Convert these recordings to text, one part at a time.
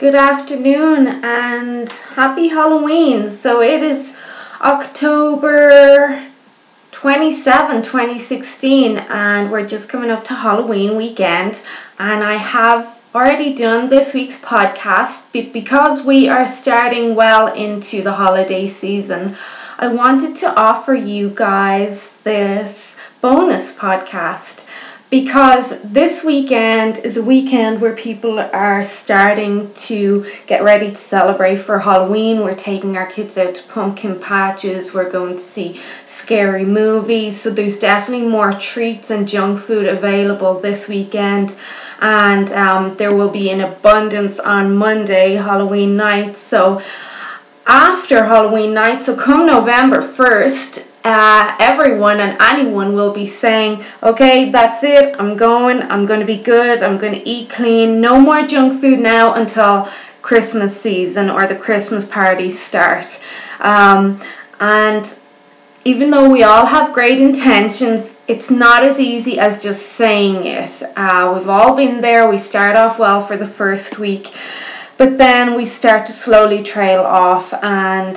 Good afternoon and happy Halloween. So it is October 27, 2016, and we're just coming up to Halloween weekend. And I have already done this week's podcast but because we are starting well into the holiday season. I wanted to offer you guys this bonus podcast because this weekend is a weekend where people are starting to get ready to celebrate for Halloween. We're taking our kids out to pumpkin patches, we're going to see scary movies, so there's definitely more treats and junk food available this weekend. And um, there will be an abundance on Monday, Halloween night. So, after Halloween night, so come November 1st, uh, everyone and anyone will be saying, okay, that's it, I'm going, I'm going to be good, I'm going to eat clean, no more junk food now until Christmas season or the Christmas parties start. Um, and even though we all have great intentions, it's not as easy as just saying it. Uh, we've all been there, we start off well for the first week. But then we start to slowly trail off, and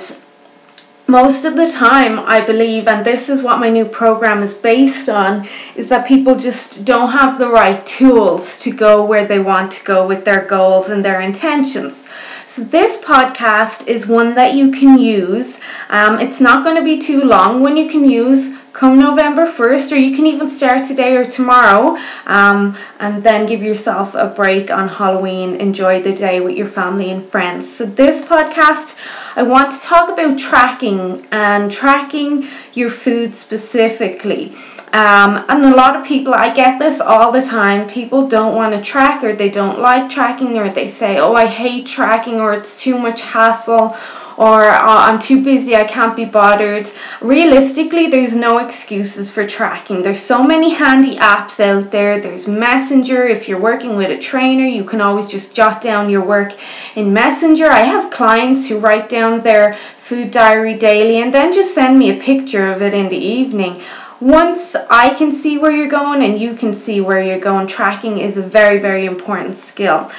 most of the time, I believe, and this is what my new program is based on, is that people just don't have the right tools to go where they want to go with their goals and their intentions. So, this podcast is one that you can use. Um, it's not going to be too long when you can use come November 1st, or you can even start today or tomorrow, um, and then give yourself a break on Halloween. Enjoy the day with your family and friends. So, this podcast, I want to talk about tracking and tracking your food specifically. Um, and a lot of people, I get this all the time. People don't want to track, or they don't like tracking, or they say, Oh, I hate tracking, or it's too much hassle, or oh, I'm too busy, I can't be bothered. Realistically, there's no excuses for tracking. There's so many handy apps out there. There's Messenger. If you're working with a trainer, you can always just jot down your work in Messenger. I have clients who write down their food diary daily and then just send me a picture of it in the evening once I can see where you're going and you can see where you're going, tracking is a very, very important skill.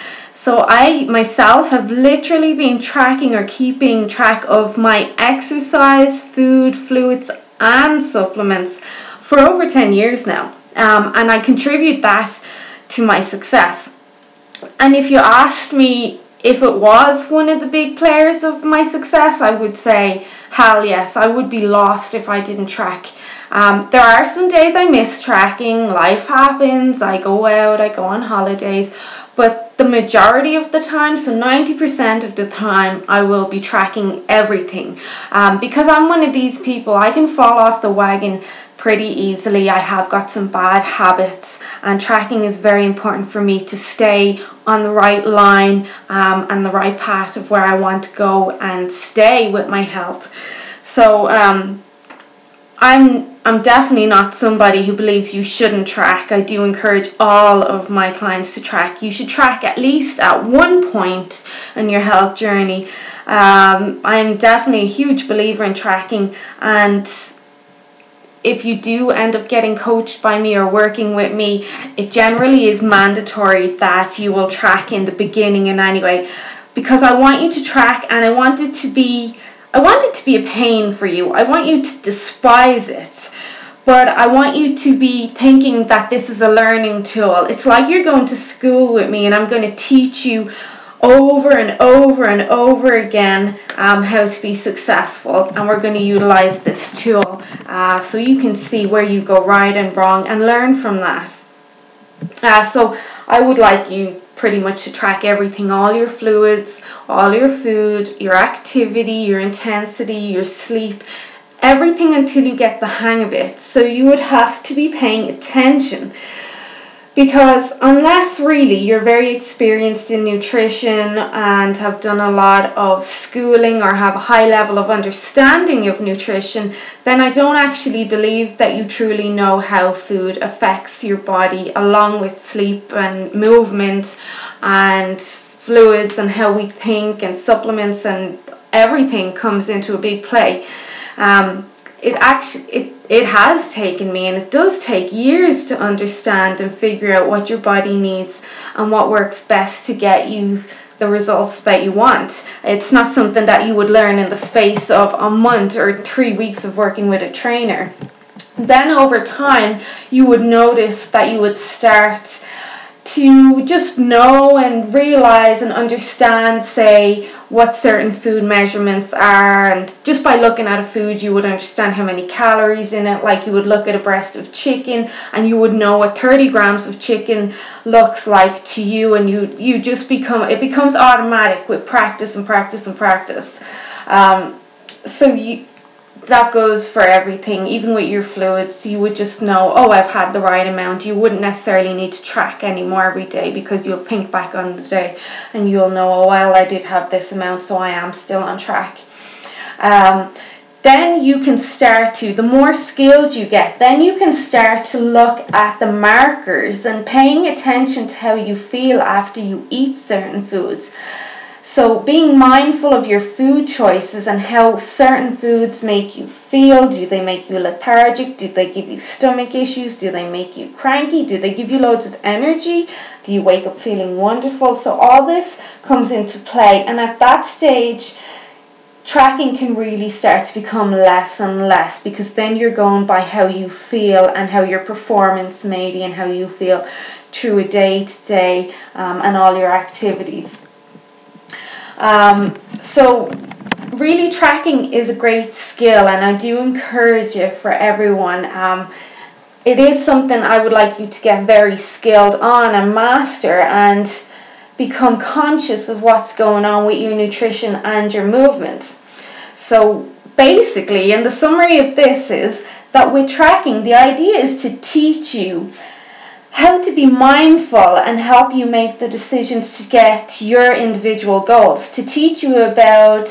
So I myself have literally been tracking or keeping track of my exercise, food, fluids, and supplements for over 10 years now. Um, and I contribute that to my success. And if you asked me if it was one of the big players of my success, I would say, hell yes, I would be lost if I didn't track. Um, there are some days I miss tracking, life happens, I go out, I go on holidays, but the majority of the time, so 90% of the time, I will be tracking everything. Um, because I'm one of these people, I can fall off the wagon pretty easily. I have got some bad habits, and tracking is very important for me to stay on the right line um, and the right path of where I want to go and stay with my health. So, um, I'm I'm definitely not somebody who believes you shouldn't track. I do encourage all of my clients to track. You should track at least at one point in your health journey. Um, I'm definitely a huge believer in tracking, and if you do end up getting coached by me or working with me, it generally is mandatory that you will track in the beginning in any way because I want you to track and I want it to be I want it to be a pain for you. I want you to despise it. But I want you to be thinking that this is a learning tool. It's like you're going to school with me and I'm going to teach you over and over and over again um, how to be successful. And we're going to utilize this tool uh, so you can see where you go right and wrong and learn from that. Uh, so I would like you pretty much to track everything all your fluids, all your food, your activity, your intensity, your sleep, everything until you get the hang of it. So you would have to be paying attention because unless really you're very experienced in nutrition and have done a lot of schooling or have a high level of understanding of nutrition, then I don't actually believe that you truly know how food affects your body along with sleep and movement and fluids and how we think and supplements and everything comes into a big play. Um, it actually it, it has taken me and it does take years to understand and figure out what your body needs and what works best to get you the results that you want. It's not something that you would learn in the space of a month or three weeks of working with a trainer. Then over time, you would notice that you would start to just know and realize and understand, say, what certain food measurements are, and just by looking at a food, you would understand how many calories in it. Like you would look at a breast of chicken, and you would know what 30 grams of chicken looks like to you, and you you just become it becomes automatic with practice and practice and practice. Um, so you that goes for everything. Even with your fluids, you would just know, oh, I've had the right amount. You wouldn't necessarily need to track anymore every day because you'll think back on the day and you'll know, oh, well, I did have this amount, so I am still on track. Um, then you can start to, the more skilled you get, then you can start to look at the markers and paying attention to how you feel after you eat certain foods. So, being mindful of your food choices and how certain foods make you feel. Do they make you lethargic? Do they give you stomach issues? Do they make you cranky? Do they give you loads of energy? Do you wake up feeling wonderful? So, all this comes into play. And at that stage, tracking can really start to become less and less because then you're going by how you feel and how your performance maybe and how you feel through a day to day and all your activities. Um, so really tracking is a great skill and I do encourage it for everyone. Um, it is something I would like you to get very skilled on and master and become conscious of what's going on with your nutrition and your movement. So basically, and the summary of this is that with tracking, the idea is to teach you how to be mindful and help you make the decisions to get your individual goals, to teach you about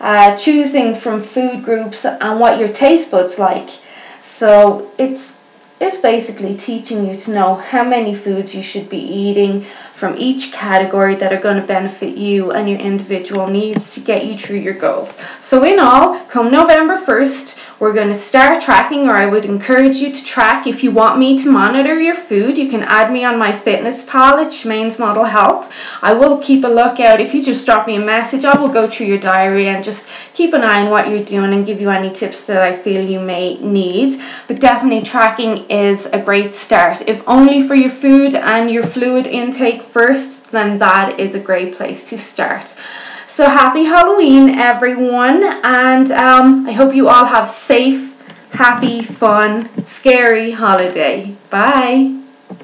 uh, choosing from food groups and what your taste buds like. So it's it's basically teaching you to know how many foods you should be eating from each category that are going to benefit you and your individual needs to get you through your goals. So in all, come November 1st, we're going to start tracking, or I would encourage you to track. If you want me to monitor your food, you can add me on MyFitnessPal at Shemane's Model Health. I will keep a lookout. If you just drop me a message, I will go through your diary and just keep an eye on what you're doing and give you any tips that I feel you may need. But definitely, tracking is a great start. If only for your food and your fluid intake first, then that is a great place to start. So happy Halloween, everyone, and um, I hope you all have safe, happy, fun, scary holiday. Bye.